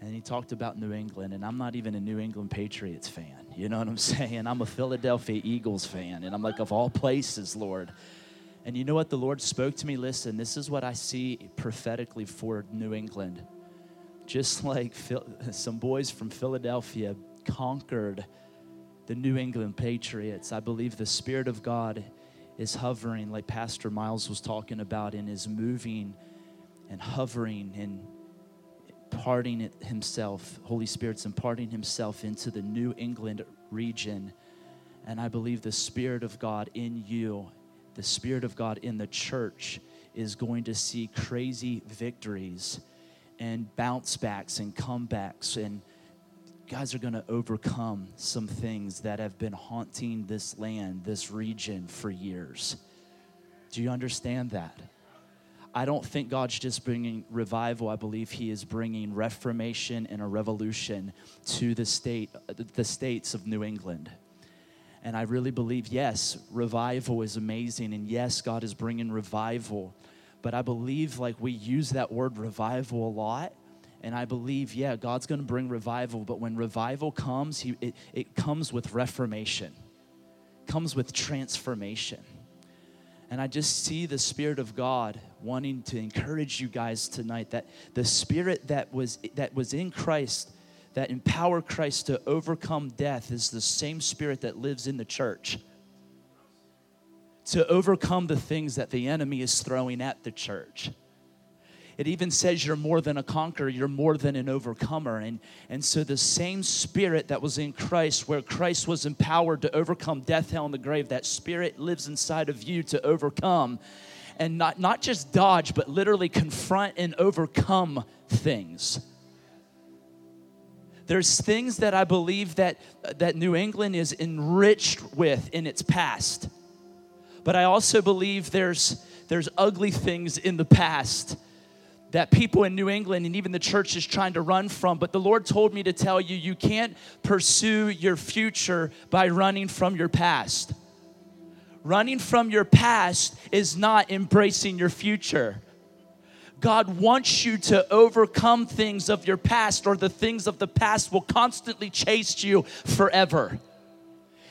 and he talked about New England, and I'm not even a New England Patriots fan. You know what I'm saying? I'm a Philadelphia Eagles fan, and I'm like, of all places, Lord. And you know what? The Lord spoke to me. Listen, this is what I see prophetically for New England. Just like some boys from Philadelphia conquered the New England Patriots, I believe the Spirit of God is hovering, like Pastor Miles was talking about, and is moving and hovering and imparting it himself. Holy Spirit's imparting himself into the New England region. And I believe the Spirit of God in you, the Spirit of God in the church, is going to see crazy victories and bounce backs and comebacks. And guys are going to overcome some things that have been haunting this land, this region for years. Do you understand that? I don't think God's just bringing revival. I believe He is bringing reformation and a revolution to the state, the states of New England. And I really believe, yes, revival is amazing, and yes, God is bringing revival. But I believe, like we use that word revival a lot, and I believe, yeah, God's going to bring revival. But when revival comes, he, it, it comes with reformation, comes with transformation. And I just see the Spirit of God wanting to encourage you guys tonight that the Spirit that was, that was in Christ, that empowered Christ to overcome death, is the same Spirit that lives in the church to overcome the things that the enemy is throwing at the church. It even says you're more than a conqueror, you're more than an overcomer. And, and so, the same spirit that was in Christ, where Christ was empowered to overcome death, hell, and the grave, that spirit lives inside of you to overcome and not, not just dodge, but literally confront and overcome things. There's things that I believe that, that New England is enriched with in its past. But I also believe there's, there's ugly things in the past that people in New England and even the church is trying to run from. But the Lord told me to tell you, you can't pursue your future by running from your past. Running from your past is not embracing your future. God wants you to overcome things of your past, or the things of the past will constantly chase you forever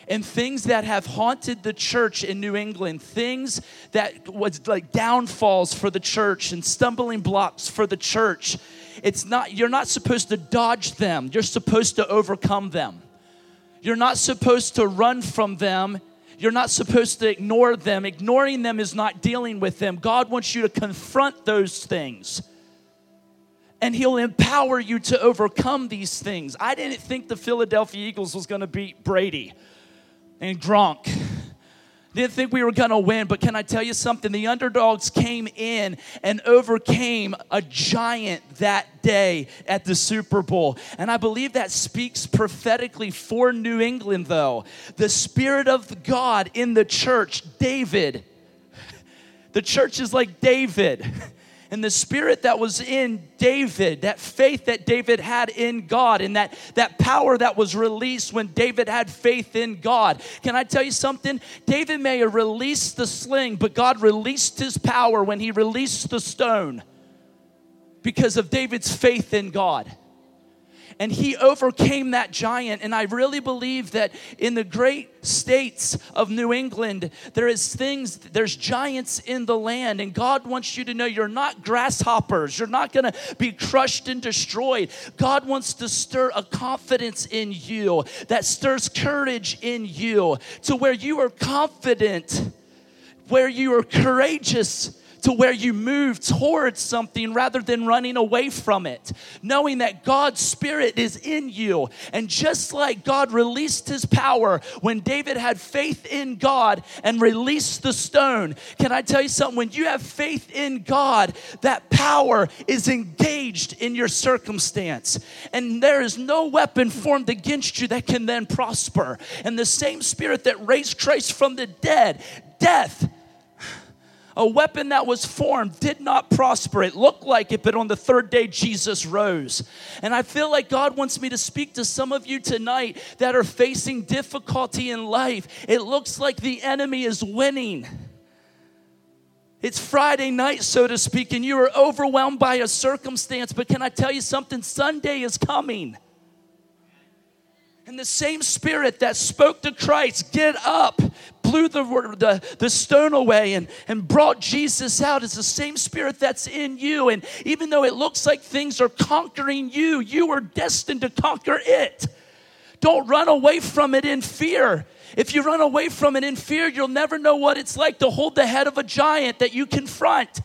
and things that have haunted the church in New England, things that was like downfalls for the church and stumbling blocks for the church. It's not you're not supposed to dodge them. You're supposed to overcome them. You're not supposed to run from them. You're not supposed to ignore them. Ignoring them is not dealing with them. God wants you to confront those things and he'll empower you to overcome these things. I didn't think the Philadelphia Eagles was going to beat Brady and Gronk. Didn't think we were gonna win, but can I tell you something? The underdogs came in and overcame a giant that day at the Super Bowl. And I believe that speaks prophetically for New England, though. The Spirit of God in the church, David. The church is like David and the spirit that was in David, that faith that David had in God, and that, that power that was released when David had faith in God. Can I tell you something? David may have released the sling, but God released his power when he released the stone because of David's faith in God and he overcame that giant. And I really believe that in the great states of New England, there is things, there's giants in the land, and God wants you to know you're not grasshoppers. You're not going to be crushed and destroyed. God wants to stir a confidence in you that stirs courage in you to where you are confident, where you are courageous to where you move towards something rather than running away from it, knowing that God's Spirit is in you. And just like God released his power when David had faith in God and released the stone, can I tell you something? When you have faith in God, that power is engaged in your circumstance, and there is no weapon formed against you that can then prosper. And the same Spirit that raised Christ from the dead, death, a weapon that was formed did not prosper. It looked like it, but on the third day, Jesus rose. And I feel like God wants me to speak to some of you tonight that are facing difficulty in life. It looks like the enemy is winning. It's Friday night, so to speak, and you are overwhelmed by a circumstance. But can I tell you something? Sunday is coming. And the same spirit that spoke to Christ, get up, blew the, the, the stone away and, and brought Jesus out, is the same spirit that's in you. And even though it looks like things are conquering you, you are destined to conquer it. Don't run away from it in fear. If you run away from it in fear, you'll never know what it's like to hold the head of a giant that you confront.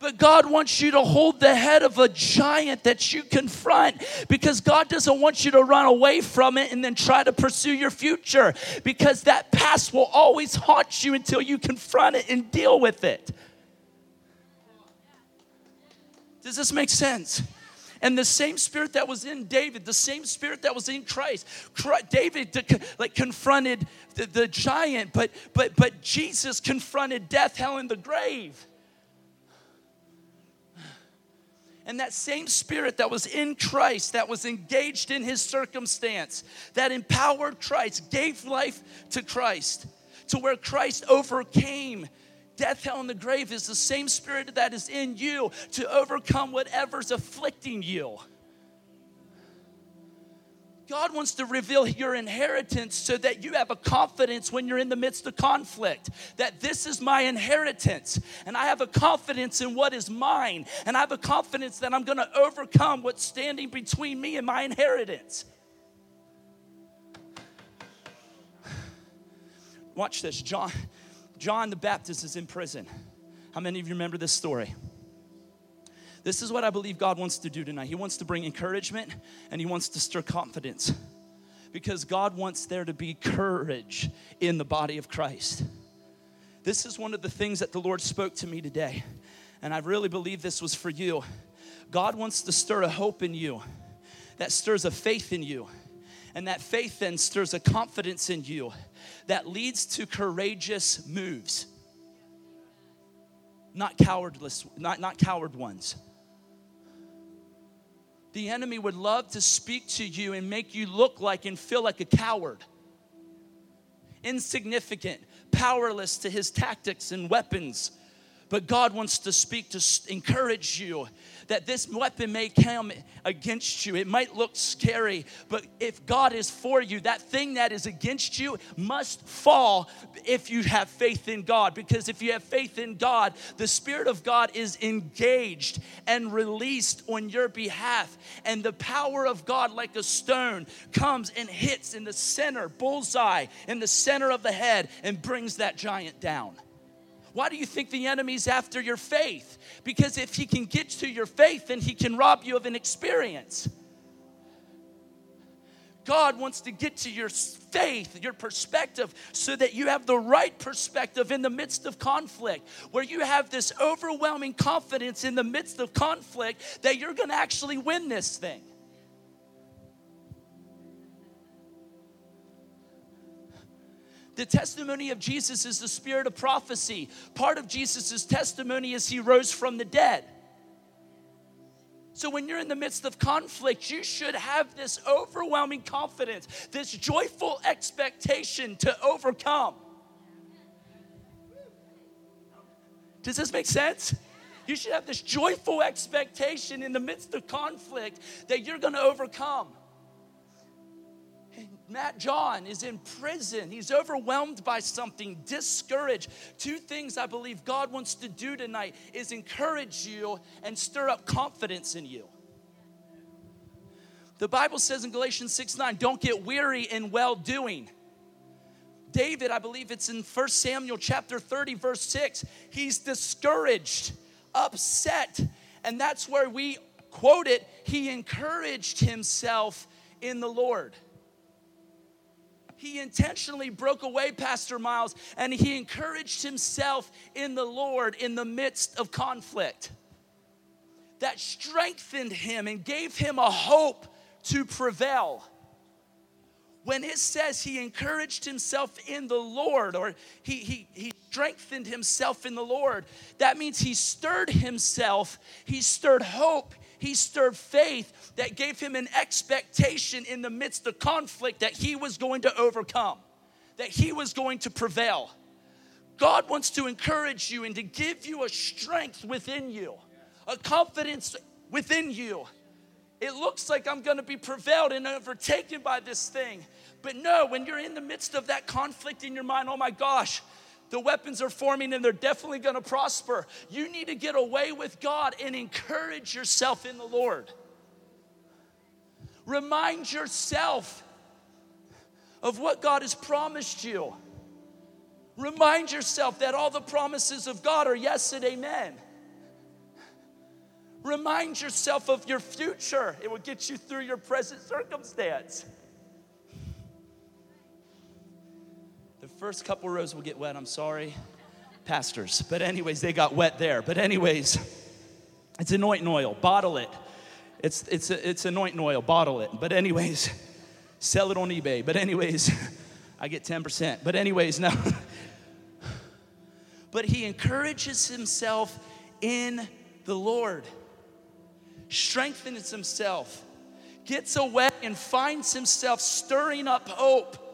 But God wants you to hold the head of a giant that you confront because God doesn't want you to run away from it and then try to pursue your future because that past will always haunt you until you confront it and deal with it. Does this make sense? And the same spirit that was in David, the same spirit that was in Christ, David like confronted the, the giant, but but but Jesus confronted death, hell, and the grave. And that same spirit that was in Christ, that was engaged in his circumstance, that empowered Christ, gave life to Christ, to where Christ overcame death, hell, and the grave, is the same spirit that is in you to overcome whatever's afflicting you. God wants to reveal your inheritance so that you have a confidence when you're in the midst of conflict that this is my inheritance and I have a confidence in what is mine and I have a confidence that I'm going to overcome what's standing between me and my inheritance. Watch this. John John the Baptist is in prison. How many of you remember this story? This is what I believe God wants to do tonight. He wants to bring encouragement and He wants to stir confidence because God wants there to be courage in the body of Christ. This is one of the things that the Lord spoke to me today, and I really believe this was for you. God wants to stir a hope in you that stirs a faith in you, and that faith then stirs a confidence in you that leads to courageous moves. Not cowardless, not, not coward ones. The enemy would love to speak to you and make you look like and feel like a coward, insignificant, powerless to his tactics and weapons. But God wants to speak to encourage you that this weapon may come against you. It might look scary, but if God is for you, that thing that is against you must fall if you have faith in God. Because if you have faith in God, the Spirit of God is engaged and released on your behalf. And the power of God, like a stone, comes and hits in the center, bullseye, in the center of the head, and brings that giant down. Why do you think the enemy's after your faith? Because if he can get to your faith, then he can rob you of an experience. God wants to get to your faith, your perspective, so that you have the right perspective in the midst of conflict, where you have this overwhelming confidence in the midst of conflict that you're gonna actually win this thing. The testimony of Jesus is the spirit of prophecy. Part of Jesus' testimony is he rose from the dead. So, when you're in the midst of conflict, you should have this overwhelming confidence, this joyful expectation to overcome. Does this make sense? You should have this joyful expectation in the midst of conflict that you're gonna overcome. Matt John is in prison. He's overwhelmed by something, discouraged. Two things I believe God wants to do tonight is encourage you and stir up confidence in you. The Bible says in Galatians 6 9, don't get weary in well doing. David, I believe it's in 1 Samuel chapter 30, verse 6, he's discouraged, upset. And that's where we quote it, he encouraged himself in the Lord he intentionally broke away, Pastor Miles, and he encouraged himself in the Lord in the midst of conflict. That strengthened him and gave him a hope to prevail. When it says he encouraged himself in the Lord or he, he, he strengthened himself in the Lord, that means he stirred himself, he stirred hope, he stirred faith that gave him an expectation in the midst of conflict that he was going to overcome, that he was going to prevail. God wants to encourage you and to give you a strength within you, a confidence within you. It looks like I'm gonna be prevailed and overtaken by this thing. But no, when you're in the midst of that conflict in your mind, oh my gosh, the weapons are forming and they're definitely gonna prosper. You need to get away with God and encourage yourself in the Lord. Remind yourself of what God has promised you. Remind yourself that all the promises of God are yes and amen. Remind yourself of your future. It will get you through your present circumstance. The first couple rows will get wet, I'm sorry, pastors. But, anyways, they got wet there. But, anyways, it's anointing oil, bottle it. It's, it's, it's anointing oil, bottle it. But, anyways, sell it on eBay. But, anyways, I get 10%. But, anyways, no. but he encourages himself in the Lord, strengthens himself, gets away and finds himself stirring up hope.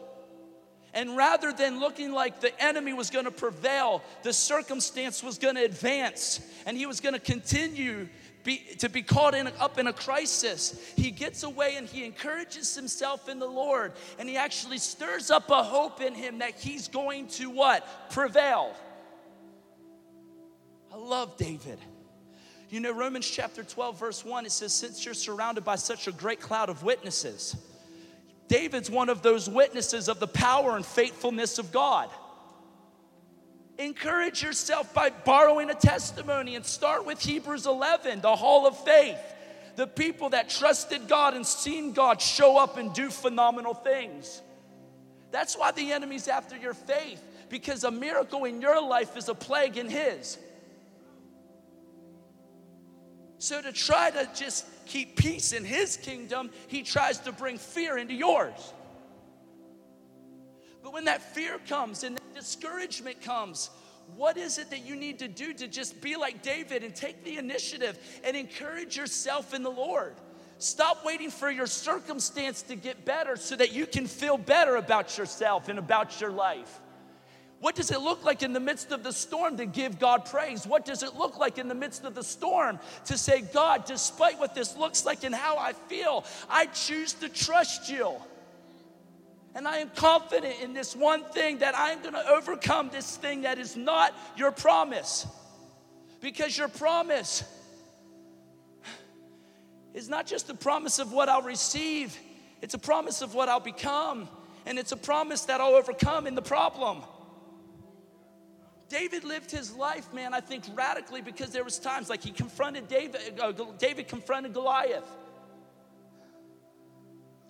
And rather than looking like the enemy was gonna prevail, the circumstance was gonna advance, and he was gonna continue be, to be caught in, up in a crisis. He gets away and he encourages himself in the Lord, and he actually stirs up a hope in him that he's going to what? Prevail. I love David. You know, Romans chapter 12, verse 1, it says, Since you're surrounded by such a great cloud of witnesses, David's one of those witnesses of the power and faithfulness of God. Encourage yourself by borrowing a testimony and start with Hebrews 11, the hall of faith. The people that trusted God and seen God show up and do phenomenal things. That's why the enemy's after your faith, because a miracle in your life is a plague in his. So, to try to just keep peace in his kingdom, he tries to bring fear into yours. But when that fear comes and that discouragement comes, what is it that you need to do to just be like David and take the initiative and encourage yourself in the Lord? Stop waiting for your circumstance to get better so that you can feel better about yourself and about your life. What does it look like in the midst of the storm to give God praise? What does it look like in the midst of the storm to say, God, despite what this looks like and how I feel, I choose to trust you. And I am confident in this one thing that I'm gonna overcome this thing that is not your promise. Because your promise is not just a promise of what I'll receive, it's a promise of what I'll become. And it's a promise that I'll overcome in the problem. David lived his life, man, I think radically because there was times like he confronted David, uh, David confronted Goliath.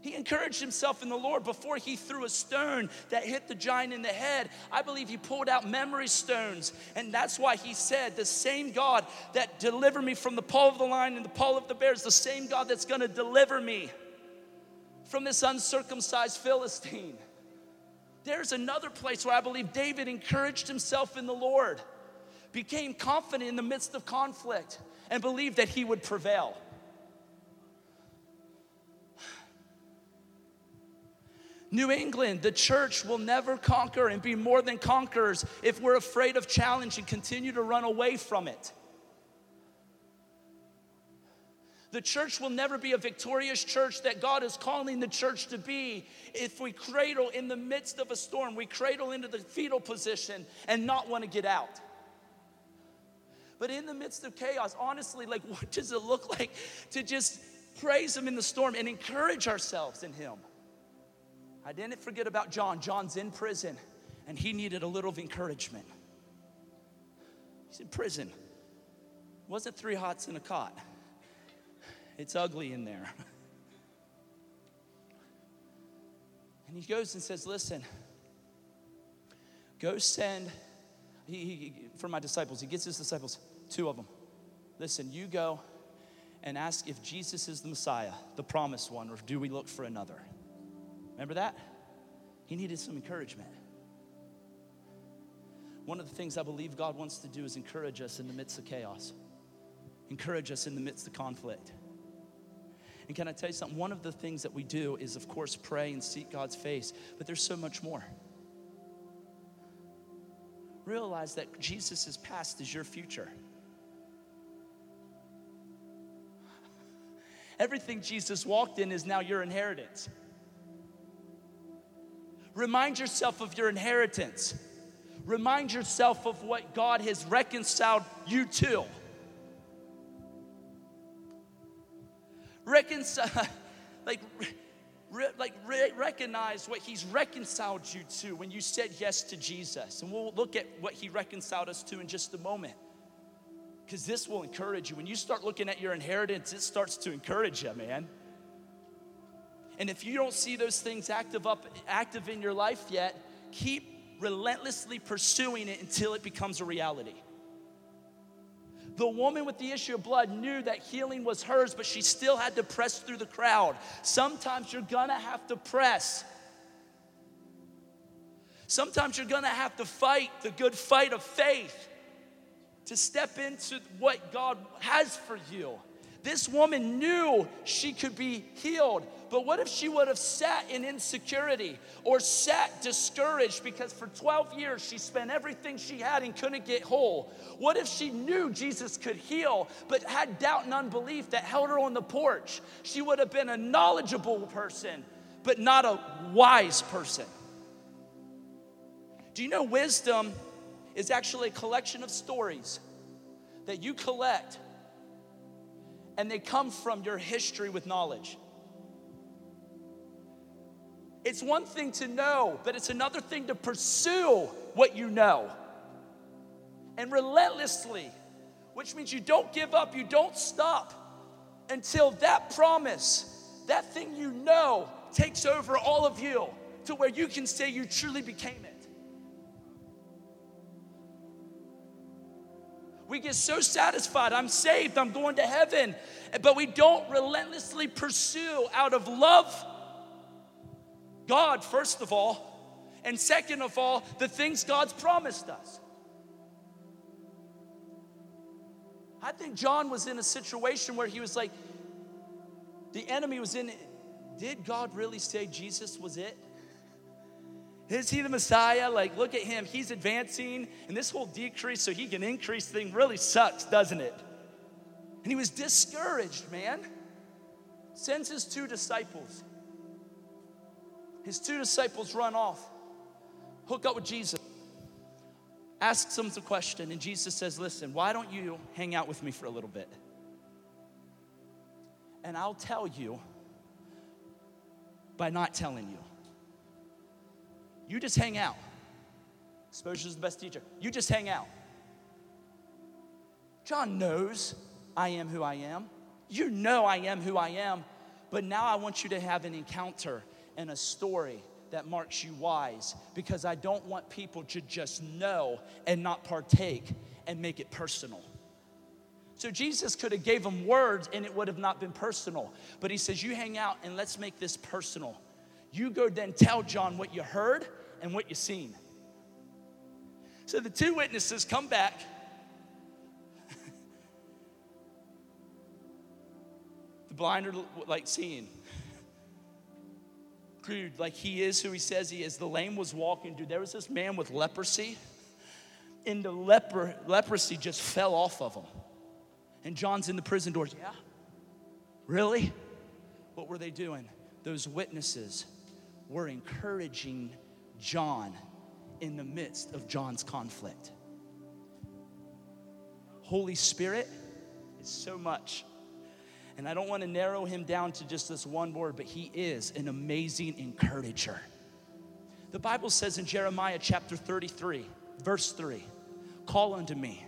He encouraged himself in the Lord before he threw a stone that hit the giant in the head. I believe he pulled out memory stones. And that's why he said, The same God that delivered me from the paw of the lion and the paw of the bear is the same God that's gonna deliver me from this uncircumcised Philistine. There's another place where I believe David encouraged himself in the Lord, became confident in the midst of conflict, and believed that he would prevail. New England, the church will never conquer and be more than conquerors if we're afraid of challenge and continue to run away from it. The church will never be a victorious church that God is calling the church to be if we cradle in the midst of a storm, we cradle into the fetal position and not want to get out. But in the midst of chaos, honestly, like what does it look like to just praise Him in the storm and encourage ourselves in Him? I didn't forget about John. John's in prison and he needed a little of encouragement. He's in prison. It wasn't three hots in a cot. It's ugly in there. And he goes and says, Listen, go send, he, he, for my disciples, he gets his disciples, two of them. Listen, you go and ask if Jesus is the Messiah, the promised one, or do we look for another? Remember that? He needed some encouragement. One of the things I believe God wants to do is encourage us in the midst of chaos, encourage us in the midst of conflict. And can I tell you something? One of the things that we do is, of course, pray and seek God's face, but there's so much more. realize that Jesus' past is your future. Everything Jesus walked in is now your inheritance. Remind yourself of your inheritance. Remind yourself of what God has reconciled you to. Reconcile, like, re, like re, recognize what He's reconciled you to when you said yes to Jesus. And we'll look at what He reconciled us to in just a moment. Because this will encourage you. When you start looking at your inheritance, it starts to encourage you, man. And if you don't see those things active up active in your life yet, keep relentlessly pursuing it until it becomes a reality. The woman with the issue of blood knew that healing was hers, but she still had to press through the crowd. Sometimes you're gonna have to press. Sometimes you're gonna have to fight the good fight of faith to step into what God has for you. This woman knew she could be healed, but what if she would have sat in insecurity or sat discouraged because for 12 years she spent everything she had and couldn't get whole? What if she knew Jesus could heal but had doubt and unbelief that held her on the porch? She would have been a knowledgeable person, but not a wise person. Do you know wisdom is actually a collection of stories that you collect and they come from your history with knowledge. It's one thing to know, but it's another thing to pursue what you know. And relentlessly, which means you don't give up, you don't stop until that promise, that thing you know, takes over all of you to where you can say you truly became it. We get so satisfied. I'm saved. I'm going to heaven. But we don't relentlessly pursue out of love God, first of all, and second of all, the things God's promised us. I think John was in a situation where he was like, the enemy was in. Did God really say Jesus was it? Is he the Messiah? Like, look at him. He's advancing, and this whole decrease so he can increase thing really sucks, doesn't it? And he was discouraged, man. Sends his two disciples. His two disciples run off, hook up with Jesus, asks him the question, and Jesus says, Listen, why don't you hang out with me for a little bit? And I'll tell you by not telling you. You just hang out. Exposure is the best teacher. You just hang out. John knows I am who I am. You know I am who I am. But now I want you to have an encounter and a story that marks you wise because I don't want people to just know and not partake and make it personal. So Jesus could have gave them words and it would have not been personal. But he says, "You hang out and let's make this personal." You go then tell John what you heard and what you seen. So the two witnesses come back. the blind are like seeing. Dude, like he is who he says he is. The lame was walking. Dude, there was this man with leprosy, and the leper, leprosy just fell off of him. And John's in the prison doors. Yeah? Really? What were they doing? Those witnesses were encouraging John in the midst of John's conflict. Holy Spirit is so much. And I don't want to narrow him down to just this one word, but he is an amazing encourager. The Bible says in Jeremiah chapter 33, verse 3 Call unto me,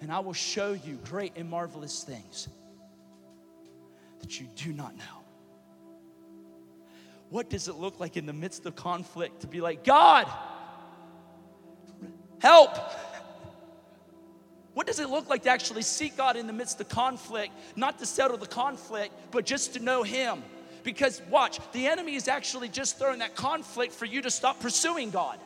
and I will show you great and marvelous things that you do not know. What does it look like in the midst of conflict to be like, God, help? What does it look like to actually seek God in the midst of conflict, not to settle the conflict, but just to know Him? Because, watch, the enemy is actually just throwing that conflict for you to stop pursuing God.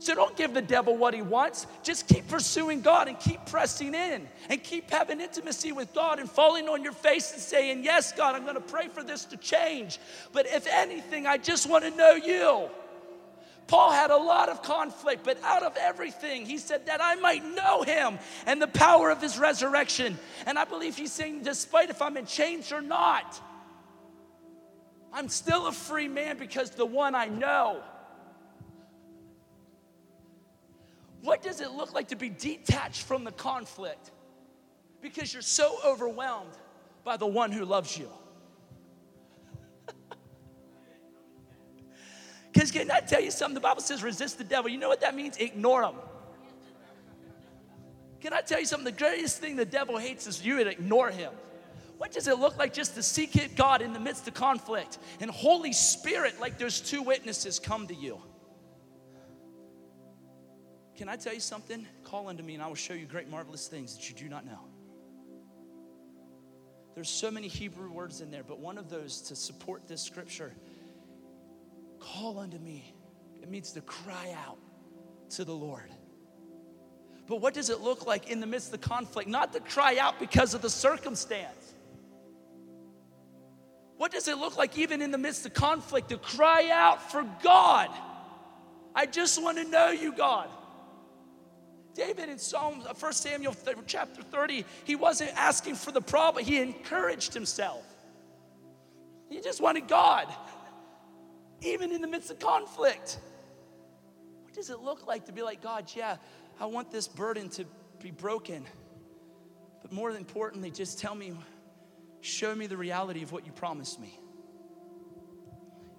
So don't give the devil what he wants. Just keep pursuing God and keep pressing in and keep having intimacy with God and falling on your face and saying, Yes, God, I'm going to pray for this to change. But if anything, I just want to know you. Paul had a lot of conflict, but out of everything, he said that I might know him and the power of his resurrection. And I believe he's saying, despite if I'm in chains or not, I'm still a free man because the one I know. What does it look like to be detached from the conflict? Because you're so overwhelmed by the one who loves you. Because can I tell you something? The Bible says resist the devil. You know what that means? Ignore him. Can I tell you something? The greatest thing the devil hates is you ignore him. What does it look like just to seek God in the midst of conflict? And Holy Spirit, like there's two witnesses, come to you. Can I tell you something? Call unto me and I will show you great, marvelous things that you do not know. There's so many Hebrew words in there, but one of those to support this scripture call unto me. It means to cry out to the Lord. But what does it look like in the midst of the conflict? Not to cry out because of the circumstance. What does it look like even in the midst of conflict to cry out for God? I just want to know you, God. David in Psalm 1 uh, Samuel chapter 30, he wasn't asking for the problem, he encouraged himself. He just wanted God even in the midst of conflict. What does it look like to be like, God, yeah, I want this burden to be broken. But more importantly, just tell me, show me the reality of what you promised me.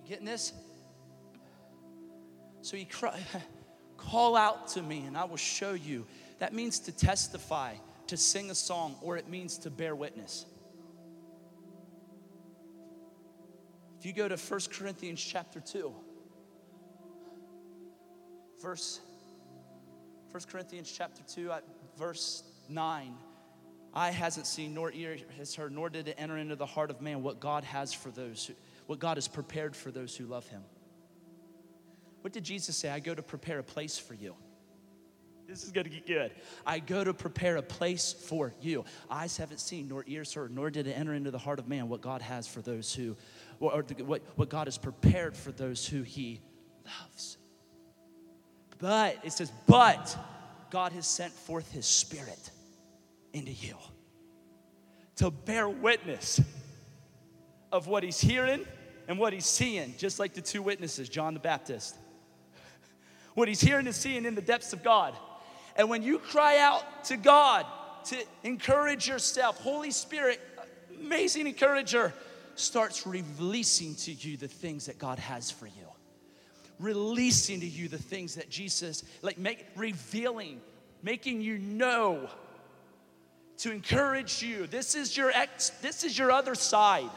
You getting this? So he cried, call out to me and I will show you. That means to testify, to sing a song, or it means to bear witness. If you go to 1 Corinthians chapter 2, verse 1 Corinthians chapter 2, uh, verse 9. Eye hasn't seen, nor ear has heard, nor did it enter into the heart of man what God has for those, who, what God has prepared for those who love him. What did Jesus say? I go to prepare a place for you. This is gonna get good. I go to prepare a place for you. Eyes haven't seen, nor ears heard, nor did it enter into the heart of man what God has for those who or, or what, what God has prepared for those who He loves. But, it says, but God has sent forth His Spirit into you to bear witness of what He's hearing and what He's seeing, just like the two witnesses, John the Baptist. What He's hearing and seeing in the depths of God. And when you cry out to God to encourage yourself, Holy Spirit, amazing encourager, starts releasing to you the things that God has for you. Releasing to you the things that Jesus, like make revealing, making you know to encourage you. This is your ex, this is your other side.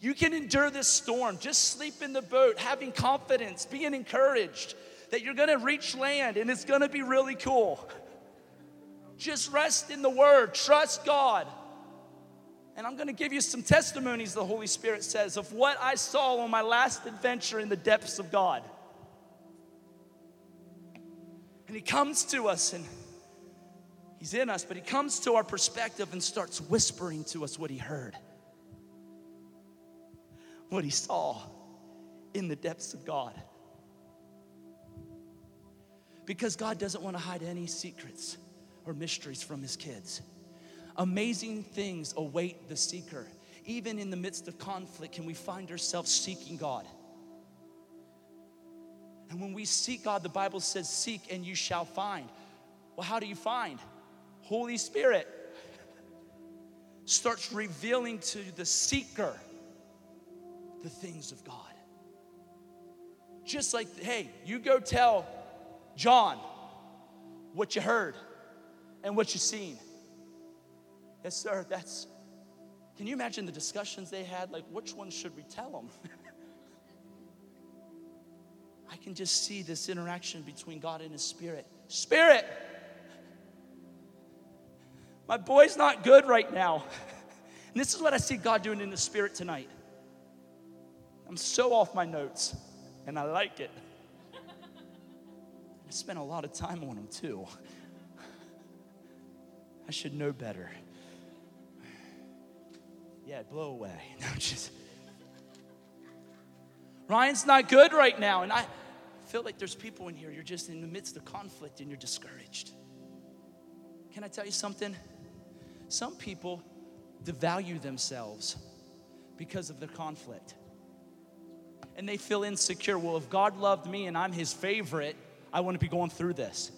You can endure this storm. Just sleep in the boat, having confidence, being encouraged that you're gonna reach land and it's gonna be really cool. Just rest in the word, trust God. And I'm to give you some testimonies, the Holy Spirit says, of what I saw on my last adventure in the depths of God. And He comes to us and He's in us, but He comes to our perspective and starts whispering to us what He heard, what He saw in the depths of God. Because God doesn't want to hide any secrets or mysteries from His kids. Amazing things await the seeker. Even in the midst of conflict, can we find ourselves seeking God? And when we seek God, the Bible says, Seek and you shall find. Well, how do you find? Holy Spirit starts revealing to the seeker the things of God. Just like, hey, you go tell John what you heard and what you seen. Yes, sir, that's. Can you imagine the discussions they had? Like, which one should we tell them? I can just see this interaction between God and His Spirit. Spirit, my boy's not good right now. And this is what I see God doing in the Spirit tonight. I'm so off my notes, and I like it. Spent a lot of time on them too. I should know better. Yeah, blow away. No, just Ryan's not good right now. And I feel like there's people in here, you're just in the midst of conflict and you're discouraged. Can I tell you something? Some people devalue themselves because of the conflict. And they feel insecure. Well, if God loved me and I'm his favorite, I wouldn't be going through this.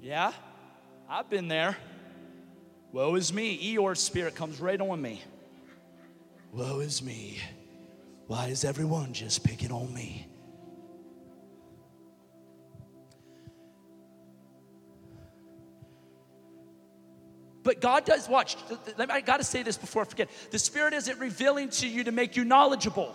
Yeah, I've been there. Woe is me. Eeyore's spirit comes right on me. Woe is me. Why is everyone just picking on me? But God does, watch, I gotta say this before I forget. The Spirit isn't revealing to you to make you knowledgeable.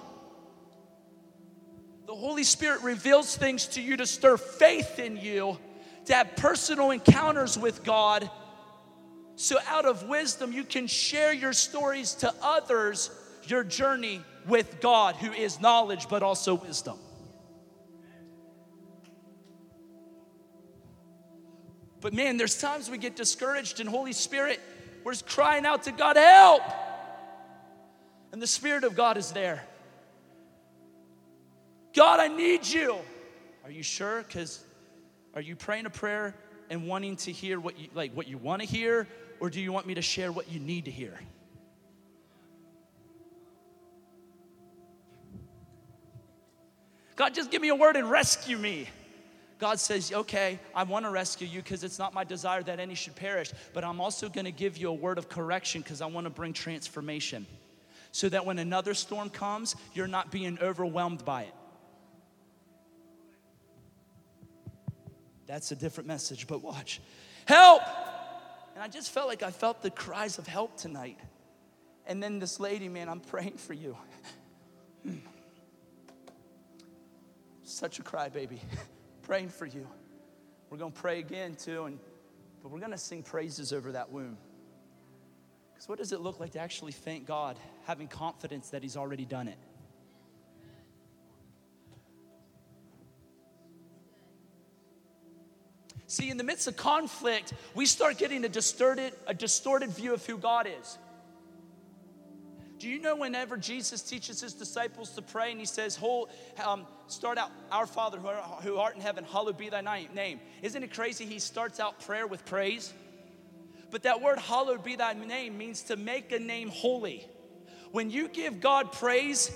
The Holy Spirit reveals things to you to stir faith in you, to have personal encounters with God. So, out of wisdom, you can share your stories to others, your journey with God, who is knowledge but also wisdom. But man, there's times we get discouraged, and Holy Spirit, we're crying out to God, help! And the Spirit of God is there. God, I need you. Are you sure? Because are you praying a prayer and wanting to hear what you like what you want to hear, or do you want me to share what you need to hear? God, just give me a word and rescue me. God says, okay, I want to rescue you because it's not my desire that any should perish, but I'm also going to give you a word of correction because I want to bring transformation so that when another storm comes, you're not being overwhelmed by it. That's a different message, but watch. Help! And I just felt like I felt the cries of help tonight. And then this lady, man, I'm praying for you. Hmm. Such a crybaby praying for you. We're to pray again too, and but we're to sing praises over that womb. Because what does it look like to actually thank God, having confidence that He's already done it? See, in the midst of conflict, we start getting a distorted, a distorted view of who God is. Do you know whenever Jesus teaches his disciples to pray and he says, Hold, um, start out, Our Father who art in heaven, hallowed be thy name. Isn't it crazy? He starts out prayer with praise. But that word, hallowed be thy name, means to make a name holy. When you give God praise,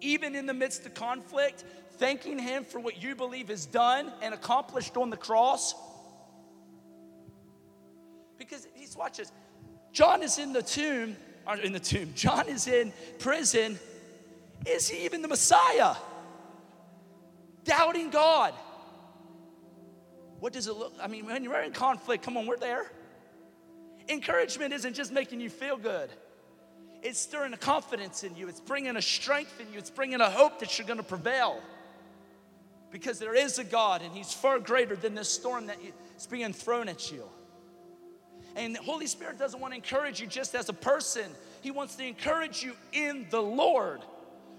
even in the midst of conflict, thanking Him for what you believe is done and accomplished on the cross. Because he's watch this. John is in the tomb or in the tomb. John is in prison. Is he even the Messiah? Doubting God. What does it look? I mean, when you're in conflict, come on, we're there. Encouragement isn't just making you feel good. It's stirring a confidence in you. It's bringing a strength in you. It's bringing a hope that you're going to prevail. Because there is a God, and He's far greater than this storm that is being thrown at you. And the Holy Spirit doesn't want to encourage you just as a person, He wants to encourage you in the Lord.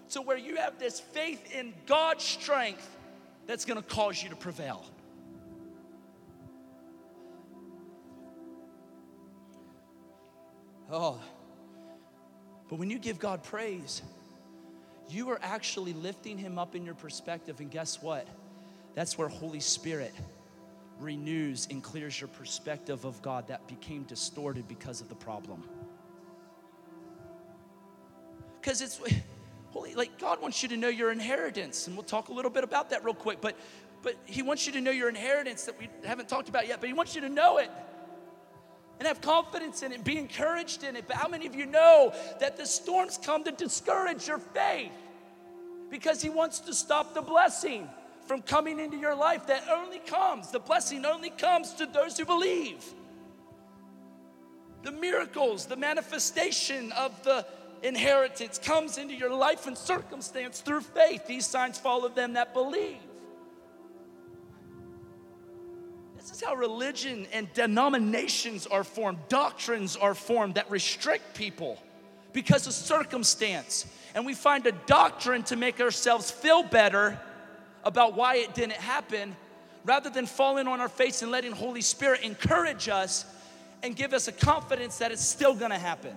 So, where you have this faith in God's strength that's going to cause you to prevail. Oh, but when you give God praise, you are actually lifting Him up in your perspective. And guess what? That's where Holy Spirit renews and clears your perspective of God that became distorted because of the problem. Because it's holy, like God wants you to know your inheritance, and we'll talk a little bit about that real quick. But but He wants you to know your inheritance that we haven't talked about yet. But He wants you to know it and have confidence in it, be encouraged in it. But how many of you know that the storms come to discourage your faith? Because He wants to stop the blessing from coming into your life that only comes, the blessing only comes to those who believe. The miracles, the manifestation of the inheritance comes into your life and circumstance through faith. These signs follow them that believe. This is how religion and denominations are formed, doctrines are formed that restrict people because of circumstance. And we find a doctrine to make ourselves feel better about why it didn't happen rather than falling on our face and letting Holy Spirit encourage us and give us a confidence that it's still gonna happen.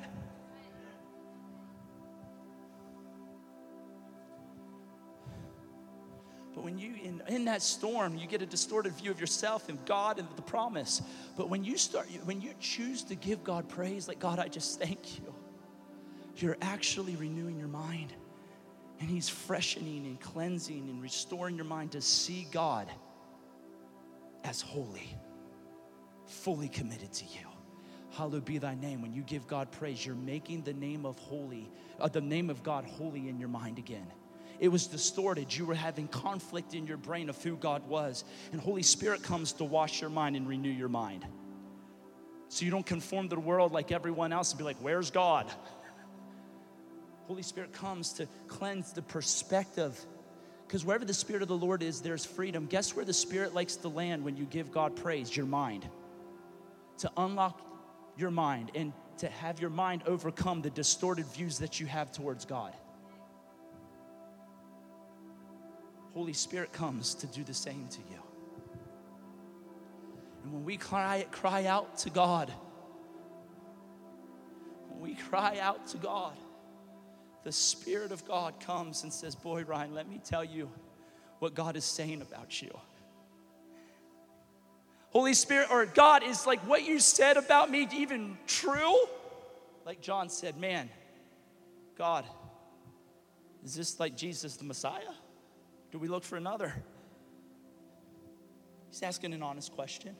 When you in, in that storm, you get a distorted view of yourself and God and the promise. But when you start, when you choose to give God praise, like God, I just thank you, you're actually renewing your mind. And He's freshening and cleansing and restoring your mind to see God as holy, fully committed to you. Hallowed be thy name. When you give God praise, you're making the name of holy, uh, the name of God holy in your mind again. It was distorted. You were having conflict in your brain of who God was. And Holy Spirit comes to wash your mind and renew your mind. So you don't conform to the world like everyone else and be like, where's God? Holy Spirit comes to cleanse the perspective. Because wherever the Spirit of the Lord is, there's freedom. Guess where the Spirit likes to land when you give God praise? Your mind. To unlock your mind and to have your mind overcome the distorted views that you have towards God. Holy Spirit comes to do the same to you. And when we cry, cry out to God, when we cry out to God, the Spirit of God comes and says, Boy, Ryan, let me tell you what God is saying about you. Holy Spirit or God, is like what you said about me even true? Like John said, Man, God, is this like Jesus the Messiah? Do we look for another? He's asking an honest question.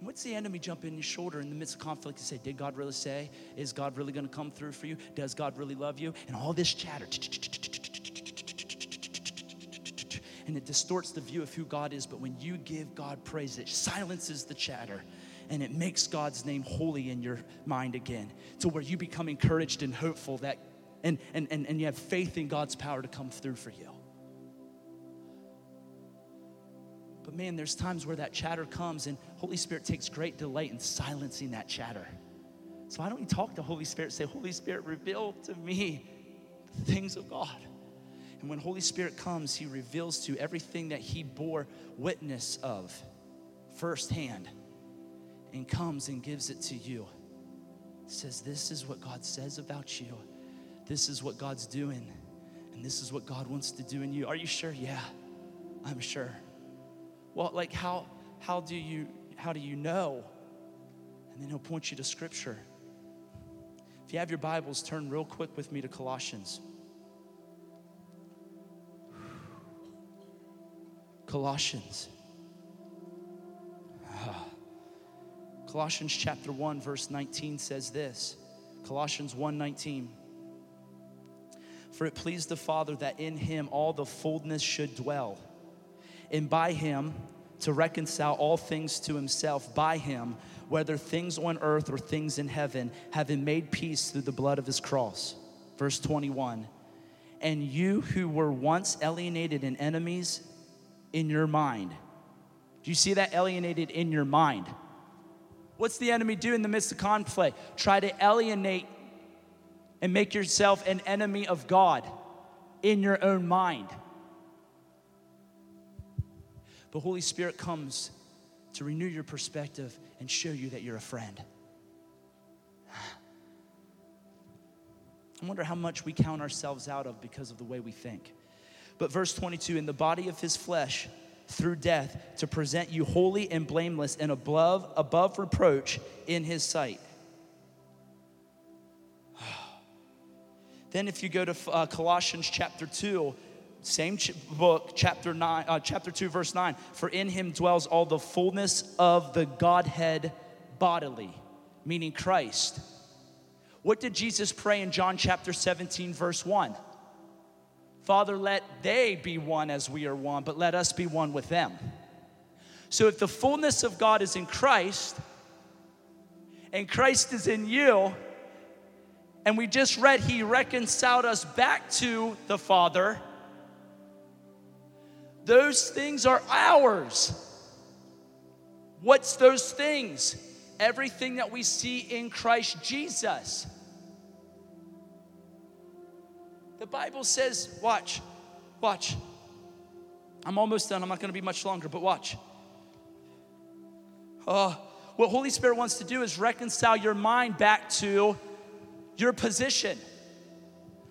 What's the enemy jump in your shoulder in the midst of conflict and say, Did God really say? Is God really going to come through for you? Does God really love you? And all this chatter. And it distorts the view of who God is. But when you give God praise, it silences the chatter and it makes God's name holy in your mind again to where you become encouraged and hopeful that and, and, and, and you have faith in God's power to come through for you. But man, there's times where that chatter comes, and Holy Spirit takes great delight in silencing that chatter. So why don't you talk to Holy Spirit? Say, Holy Spirit, reveal to me the things of God. And when Holy Spirit comes, He reveals to everything that He bore witness of firsthand and comes and gives it to you. Says, This is what God says about you. This is what God's doing. And this is what God wants to do in you. Are you sure? Yeah, I'm sure. Well, like how how do you how do you know? And then he'll point you to scripture. If you have your Bibles, turn real quick with me to Colossians. Colossians. Colossians chapter 1 verse 19 says this. Colossians 1:19 For it pleased the Father that in him all the fullness should dwell and by him to reconcile all things to himself by him, whether things on earth or things in heaven, having made peace through the blood of his cross. Verse 21 And you who were once alienated and enemies in your mind. Do you see that alienated in your mind? What's the enemy do in the midst of conflict? Try to alienate and make yourself an enemy of God in your own mind. The Holy Spirit comes to renew your perspective and show you that you're a friend. I wonder how much we count ourselves out of because of the way we think. But verse 22 in the body of his flesh, through death, to present you holy and blameless and above, above reproach in his sight. Then, if you go to uh, Colossians chapter 2, same ch- book, chapter nine, uh, chapter two, verse nine. For in him dwells all the fullness of the Godhead bodily, meaning Christ. What did Jesus pray in John chapter 17, verse 1? Father, let they be one as we are one, but let us be one with them. So if the fullness of God is in Christ, and Christ is in you, and we just read he reconciled us back to the Father those things are ours. What's those things? Everything that we see in Christ Jesus. The Bible says, watch, watch. I'm almost done. I'm not going to be much longer, but watch. Uh, what Holy Spirit wants to do is reconcile your mind back to your position.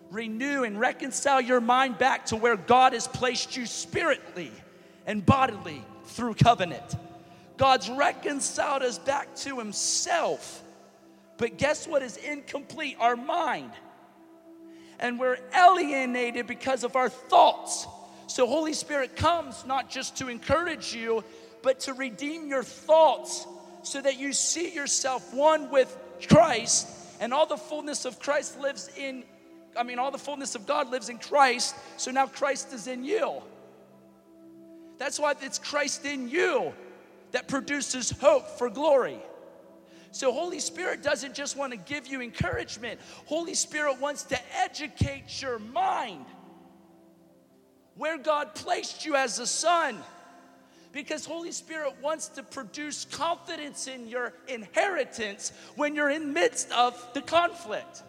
Renew and reconcile your mind back to where God has placed you spiritually and bodily through covenant. God's reconciled us back to Himself. But guess what is incomplete? Our mind. And we're alienated because of our thoughts. So, Holy Spirit comes not just to encourage you, but to redeem your thoughts so that you see yourself one with Christ and all the fullness of Christ lives in, I mean, all the fullness of God lives in Christ. So now Christ is in you. That's why it's Christ in you that produces hope for glory. So, Holy Spirit doesn't just want to give you encouragement, Holy Spirit wants to educate your mind where God placed you as a son. Because Holy Spirit wants to produce confidence in your inheritance when you're in midst of the conflict.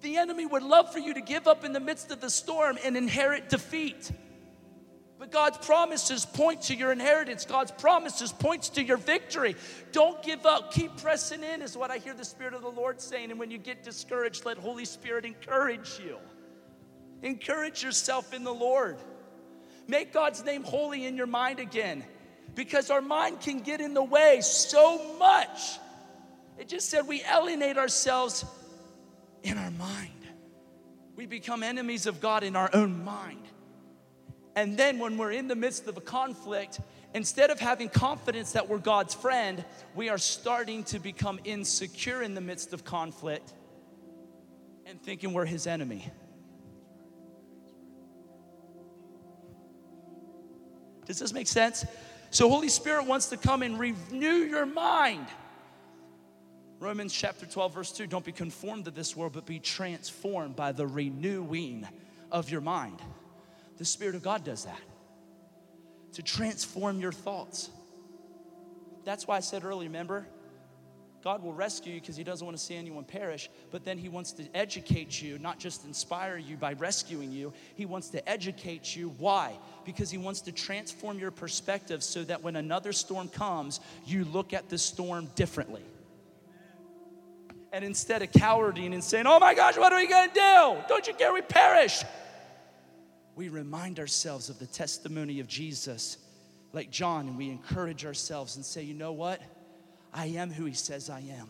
The enemy would love for you to give up in the midst of the storm and inherit defeat. But God's promises point to your inheritance. God's promises points to your victory. Don't give up. Keep pressing in is what I hear the Spirit of the Lord saying. And when you get discouraged, let Holy Spirit encourage you. Encourage yourself in the Lord. Make God's name holy in your mind again because our mind can get in the way so much. It just said we alienate ourselves in our mind. We become enemies of God in our own mind. And then when we're in the midst of a conflict, instead of having confidence that we're God's friend, we are starting to become insecure in the midst of conflict and thinking we're his enemy. Does this make sense? So, Holy Spirit wants to come and renew your mind. Romans chapter 12, verse 2 don't be conformed to this world, but be transformed by the renewing of your mind. The Spirit of God does that to transform your thoughts. That's why I said earlier, remember? God will rescue you because He doesn't want to see anyone perish, but then He wants to educate you, not just inspire you by rescuing you. He wants to educate you. Why? Because He wants to transform your perspective so that when another storm comes, you look at the storm differently. And instead of cowarding and saying, Oh my gosh, what are we gonna do? Don't you care we perish? we remind ourselves of the testimony of Jesus, like John, and we encourage ourselves and say, you know what? I am who he says I am,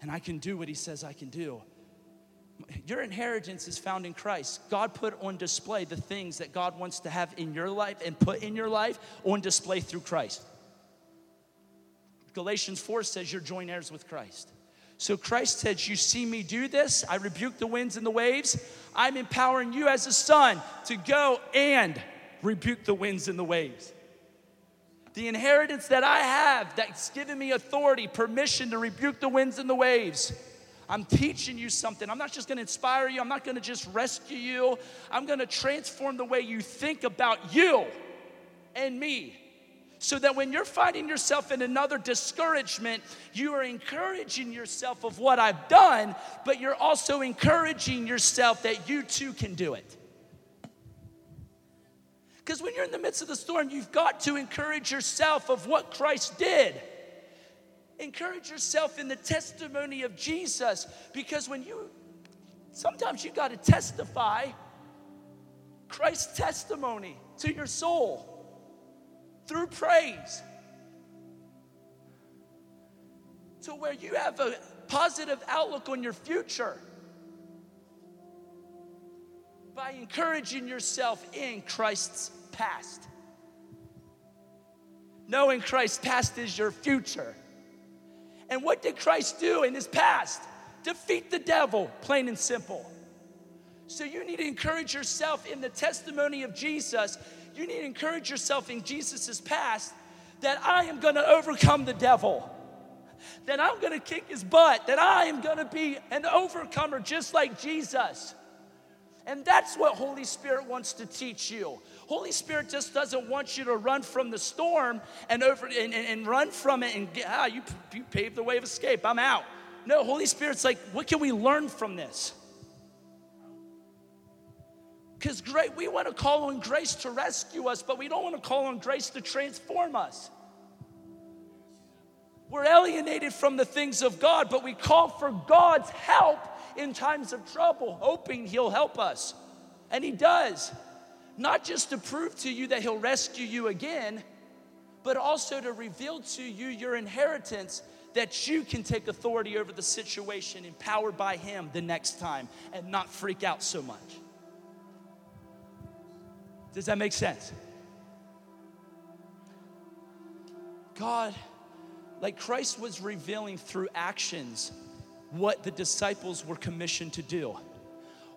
and I can do what he says I can do. Your inheritance is found in Christ. God put on display the things that God wants to have in your life and put in your life on display through Christ. Galatians 4 says you're joint heirs with Christ. So Christ says, You see me do this. I rebuke the winds and the waves. I'm empowering you as a son to go and rebuke the winds and the waves. The inheritance that I have that's given me authority, permission to rebuke the winds and the waves. I'm teaching you something. I'm not just gonna inspire you, I'm not gonna just rescue you. I'm gonna transform the way you think about you and me so that when you're finding yourself in another discouragement, you are encouraging yourself of what I've done, but you're also encouraging yourself that you too can do it. Because when you're in the midst of the storm, you've got to encourage yourself of what Christ did. Encourage yourself in the testimony of Jesus because when you, sometimes you've got to testify Christ's testimony to your soul through praise to where you have a positive outlook on your future by encouraging yourself in Christ's past. Knowing Christ's past is your future. And what did Christ do in his past? Defeat the devil, plain and simple. So you need to encourage yourself in the testimony of Jesus you need to encourage yourself in Jesus' past that I am going to overcome the devil, that I'm going to kick his butt, that I am going to be an overcomer just like Jesus. And that's what Holy Spirit wants to teach you. Holy Spirit just doesn't want you to run from the storm and over and, and, and run from it and get, ah, you, you paved the way of escape. I'm out. No, Holy Spirit's like, what can we learn from this? Because great, we want to call on grace to rescue us, but we don't want to call on grace to transform us. We're alienated from the things of God, but we call for God's help in times of trouble, hoping He'll help us. And He does. Not just to prove to you that He'll rescue you again, but also to reveal to you your inheritance that you can take authority over the situation empowered by Him the next time and not freak out so much. Does that make sense? God like Christ was revealing through actions what the disciples were commissioned to do.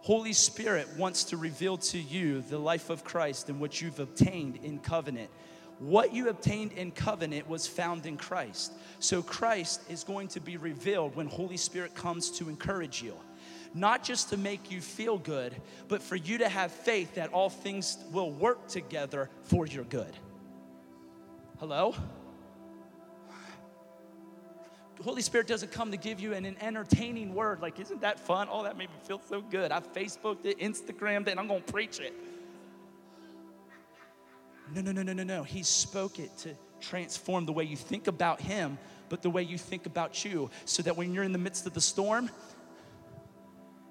Holy Spirit wants to reveal to you the life of Christ and what you've obtained in covenant. What you obtained in covenant was found in Christ. So Christ is going to be revealed when Holy Spirit comes to encourage you. Not just to make you feel good, but for you to have faith that all things will work together for your good. Hello? Holy Spirit doesn't come to give you an, an, entertaining word like, isn't that fun? Oh, that made me feel so good. I Facebooked it, Instagrammed it, and I'm going to preach it. No, no, no, no, no, no. He spoke it to transform the way you think about Him, but the way you think about you, so that when you're in the midst of the storm,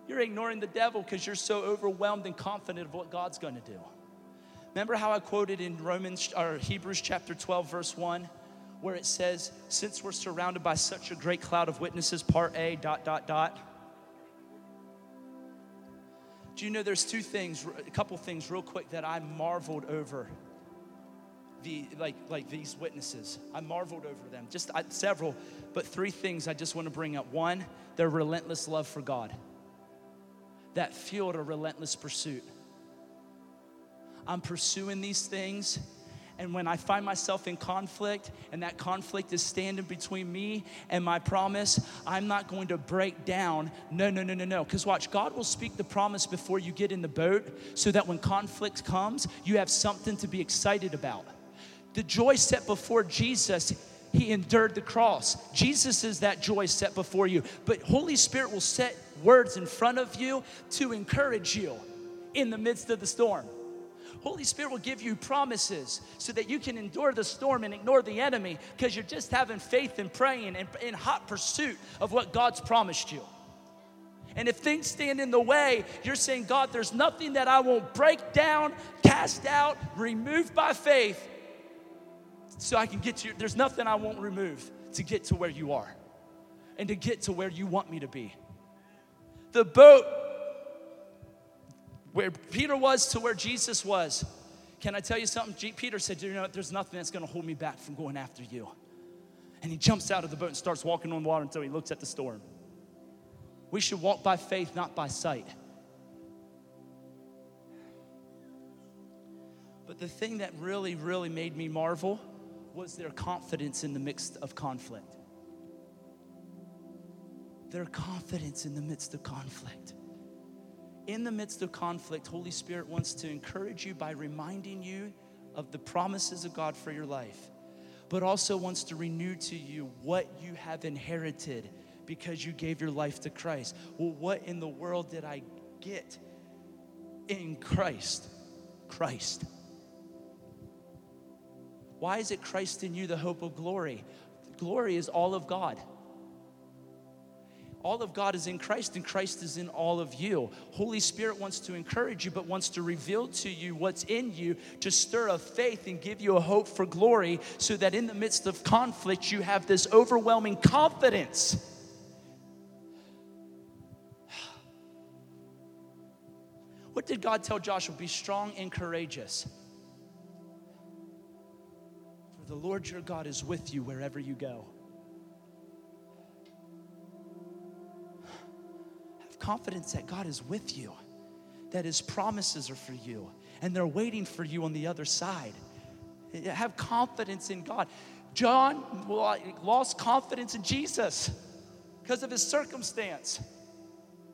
you're ignoring the devil because you're so overwhelmed and confident of what God's going to do. Remember how I quoted in Romans or Hebrews chapter 12, verse 1? Where it says, Since we're surrounded by such a great cloud of witnesses, part A, dot, dot, dot. Do you know there's two things, a couple things real quick that I marveled over the like like these witnesses. I marveled over them. Just I, several, but three things I just want to bring up. One, their relentless love for God. That fueled a relentless pursuit. I'm pursuing these things and when I find myself in conflict and that conflict is standing between me and my promise, I'm not going to break down. No, no, no, no, no. Because watch, God will speak the promise before you get in the boat so that when conflict comes, you have something to be excited about. The joy set before Jesus, he endured the cross. Jesus is that joy set before you. But Holy Spirit will set words in front of you to encourage you in the midst of the storm. Holy Spirit will give you promises so that you can endure the storm and ignore the enemy because you're just having faith and praying and in hot pursuit of what God's promised you. And if things stand in the way, you're saying, God, there's nothing that I won't break down, cast out, remove by faith so I can get to you. There's nothing I won't remove to get to where you are and to get to where you want me to be. The boat where Peter was to where Jesus was. Can I tell you something? Peter said, You know what? There's nothing that's going to hold me back from going after you. And he jumps out of the boat and starts walking on water until he looks at the storm. We should walk by faith, not by sight. But the thing that really, really made me marvel was their confidence in the midst of conflict. Their confidence in the midst of conflict in the midst of conflict, Holy Spirit wants to encourage you by reminding you of the promises of God for your life, but also wants to renew to you what you have inherited because you gave your life to Christ. Well, what in the world did I get in Christ? Christ. Why is it Christ in you, the hope of glory? Glory is all of God. All of God is in Christ, and Christ is in all of you. Holy Spirit wants to encourage you, but wants to reveal to you what's in you to stir a faith and give you a hope for glory so that in the midst of conflict, you have this overwhelming confidence. What did God tell Joshua? Be strong and courageous. For the Lord your God is with you wherever you go. Confidence that God is with you, that His promises are for you, and they're waiting for you on the other side. Have confidence in God. John lost confidence in Jesus because of his circumstance.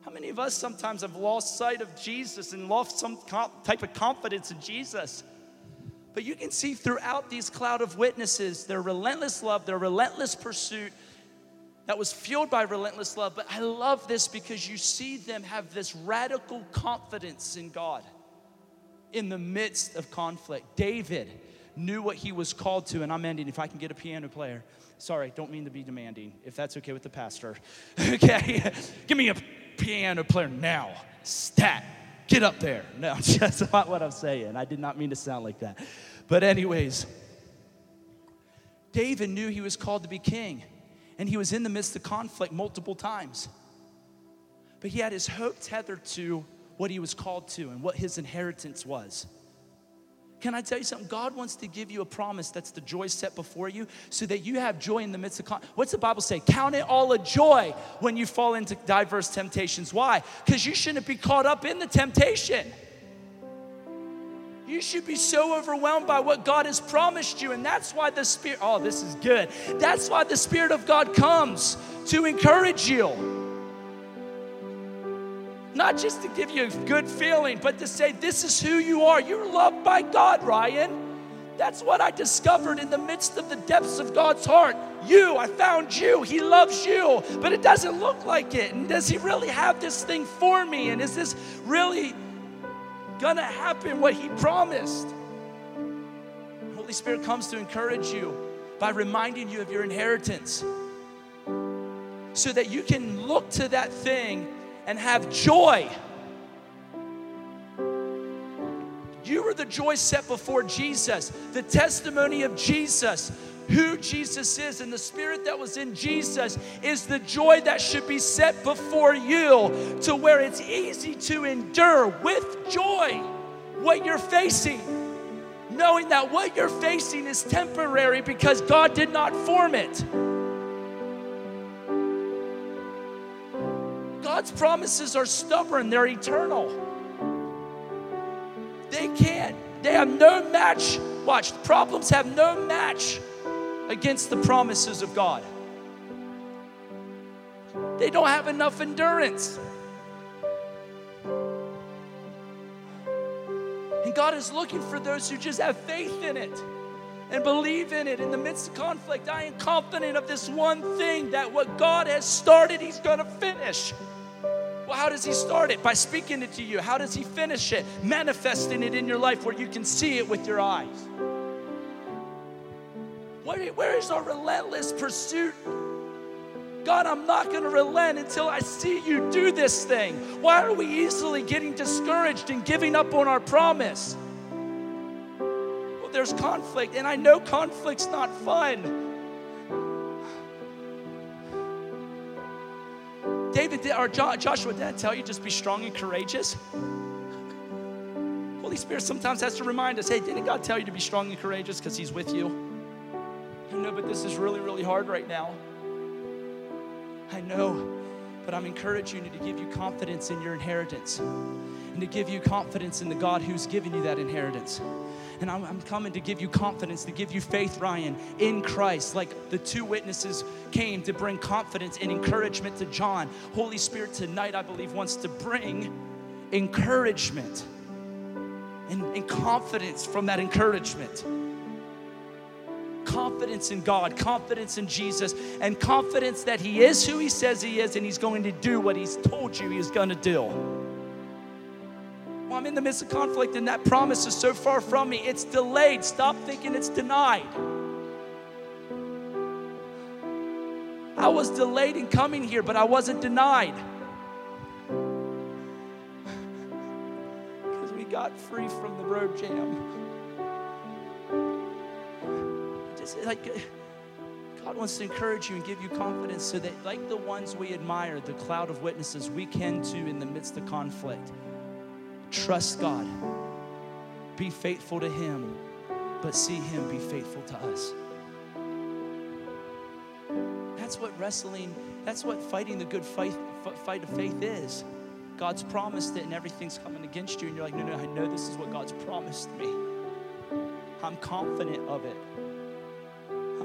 How many of us sometimes have lost sight of Jesus and lost some type of confidence in Jesus? But you can see throughout these cloud of witnesses their relentless love, their relentless pursuit, that was fueled by relentless love. But I love this because you see them have this radical confidence in God in the midst of conflict. David, knew what he was called to, and I'm ending. If I can get a piano player, sorry, don't mean to be demanding, if that's okay with the pastor. okay, give me a piano player now. Stat, get up there. No, that's not what I'm saying. I did not mean to sound like that. But, anyways, David knew he was called to be king, and he was in the midst of conflict multiple times. But he had his hope tethered to what he was called to and what his inheritance was. Can I tell you something? God wants to give you a promise that's the joy set before you so that you have joy in the midst of con- What's the Bible say? Count it all a joy when you fall into diverse temptations. Why? Because you shouldn't be caught up in the temptation. You should be so overwhelmed by what God has promised you. And that's why the Spirit, oh, this is good. That's why the Spirit of God comes to encourage you. Not just to give you a good feeling, but to say, This is who you are. You're loved by God, Ryan. That's what I discovered in the midst of the depths of God's heart. You, I found you. He loves you, but it doesn't look like it. And does He really have this thing for me? And is this really gonna happen what He promised? Holy Spirit comes to encourage you by reminding you of your inheritance so that you can look to that thing and have joy. You were the joy set before Jesus, the testimony of Jesus, who Jesus is, and the spirit that was in Jesus is the joy that should be set before you to where it's easy to endure with joy what you're facing. Knowing that what you're facing is temporary because God did not form it. God's promises are stubborn, they're eternal. They can't, they have no match. Watch, problems have no match against the promises of God. They don't have enough endurance. And God is looking for those who just have faith in it and believe in it in the midst of conflict. I am confident of this one thing that what God has started, He's going to finish. Well, how does he start it? By speaking it to you. How does he finish it? Manifesting it in your life where you can see it with your eyes. Where, where is our relentless pursuit? God, I'm not going to relent until I see you do this thing. Why are we easily getting discouraged and giving up on our promise? Well, there's conflict, and I know conflict's not fun. David did, or Joshua did I tell you just be strong and courageous? Holy Spirit sometimes has to remind us, hey, didn't God tell you to be strong and courageous because He's with you? Know, but this is really, really hard right now. I know, but I'm encouraging you to give you confidence in your inheritance and to give you confidence in the God who's given you that inheritance. And I'm, I'm, coming to give you confidence, to give you faith, Ryan, in Christ. Like the two witnesses came to bring confidence and encouragement to John. Holy Spirit, tonight, I believe, wants to bring encouragement and, and confidence from that encouragement. Confidence in God, confidence in Jesus, and confidence that He is who He says He is and He's going to do what He's told you He's going to do. Well, I'm in the midst of conflict and that promise is so far from me. It's delayed. Stop thinking it's denied. I was delayed in coming here, but I wasn't denied. Because we got free from the road jam. Just like uh, God wants to encourage you and give you confidence so that, like the ones we admire, the cloud of witnesses, we can too in the midst of conflict. Trust God. Be faithful to Him, but see Him be faithful to us. That's what wrestling, that's what fighting the good fight, fight of faith is. God's promised it and everything's coming against you, and you're like, no, no, I know this is what God's promised me. I'm confident of it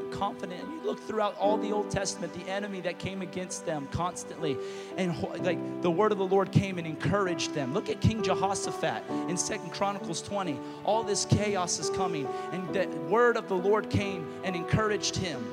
confident. And you look throughout all the Old Testament, the enemy that came against them constantly, and like the word of the Lord came and encouraged them. Look at King Jehoshaphat in Second Chronicles 20. All this chaos is coming, and the word of the Lord came and encouraged him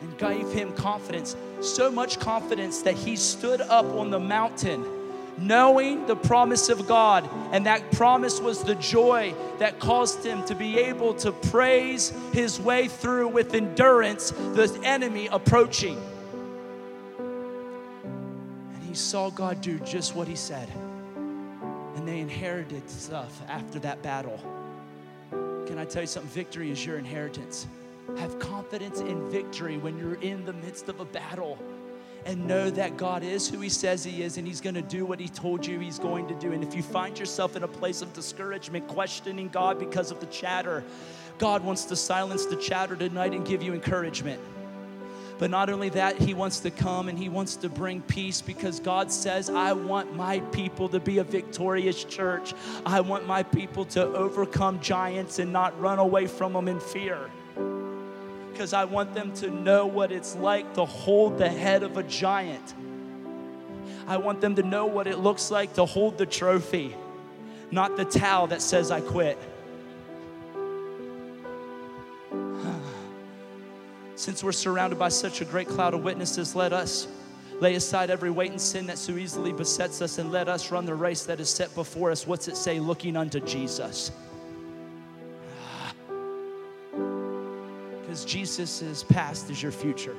and gave him confidence. So much confidence that he stood up on the mountain knowing the promise of God. And that promise was the joy that caused him to be able to praise his way through with endurance the enemy approaching. And he saw God do just what he said. And they inherited stuff after that battle. Can I tell you something? Victory is your inheritance. Have confidence in victory when you're in the midst of a battle and know that God is who He says He is and He's going to do what He told you He's going to do. And if you find yourself in a place of discouragement, questioning God because of the chatter, God wants to silence the chatter tonight and give you encouragement. But not only that, He wants to come and He wants to bring peace because God says, I want my people to be a victorious church. I want my people to overcome giants and not run away from them in fear because I want them to know what it's like to hold the head of a giant. I want them to know what it looks like to hold the trophy, not the towel that says I quit. Since we're surrounded by such a great cloud of witnesses, let us lay aside every weight and sin that so easily besets us and let us run the race that is set before us. What's it say? Looking unto Jesus. Because Jesus' past is your future.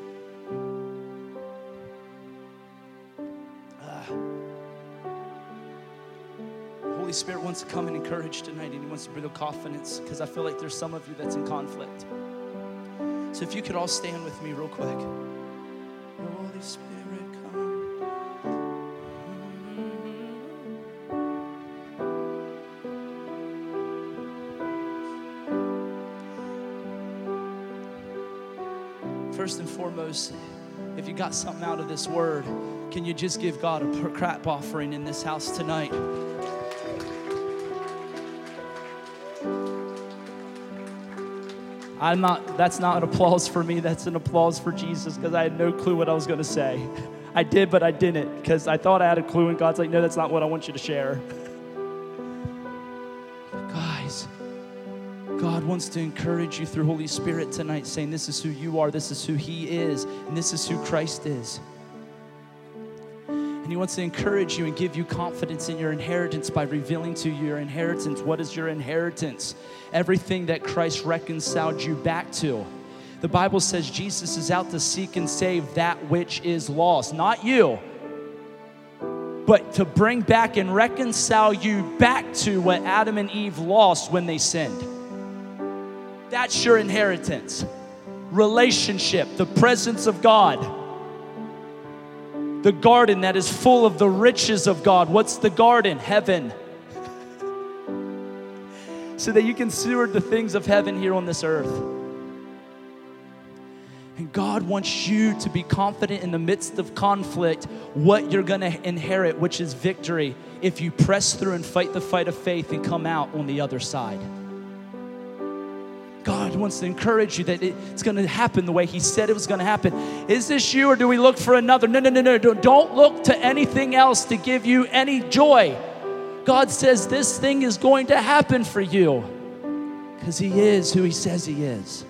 Uh, Holy Spirit wants to come and encourage tonight, and He wants to bring a confidence because I feel like there's some of you that's in conflict. So if you could all stand with me real quick. Holy Spirit. First and foremost, if you got something out of this word, can you just give God a crap offering in this house tonight? I'm not, that's not an applause for me, that's an applause for Jesus because I had no clue what I was going to say. I did, but I didn't because I thought I had a clue, and God's like, no, that's not what I want you to share. God wants to encourage you through Holy Spirit tonight, saying, This is who you are, this is who He is, and this is who Christ is. And He wants to encourage you and give you confidence in your inheritance by revealing to you your inheritance. What is your inheritance? Everything that Christ reconciled you back to. The Bible says Jesus is out to seek and save that which is lost, not you, but to bring back and reconcile you back to what Adam and Eve lost when they sinned. That's your inheritance. Relationship, the presence of God. The garden that is full of the riches of God. What's the garden? Heaven. so that you can steward the things of heaven here on this earth. And God wants you to be confident in the midst of conflict what you're going to inherit, which is victory, if you press through and fight the fight of faith and come out on the other side. God wants to encourage you that it's going to happen the way He said it was going to happen. Is this you or do we look for another? No, no, no, no. Don't look to anything else to give you any joy. God says this thing is going to happen for you because He is who He says He is.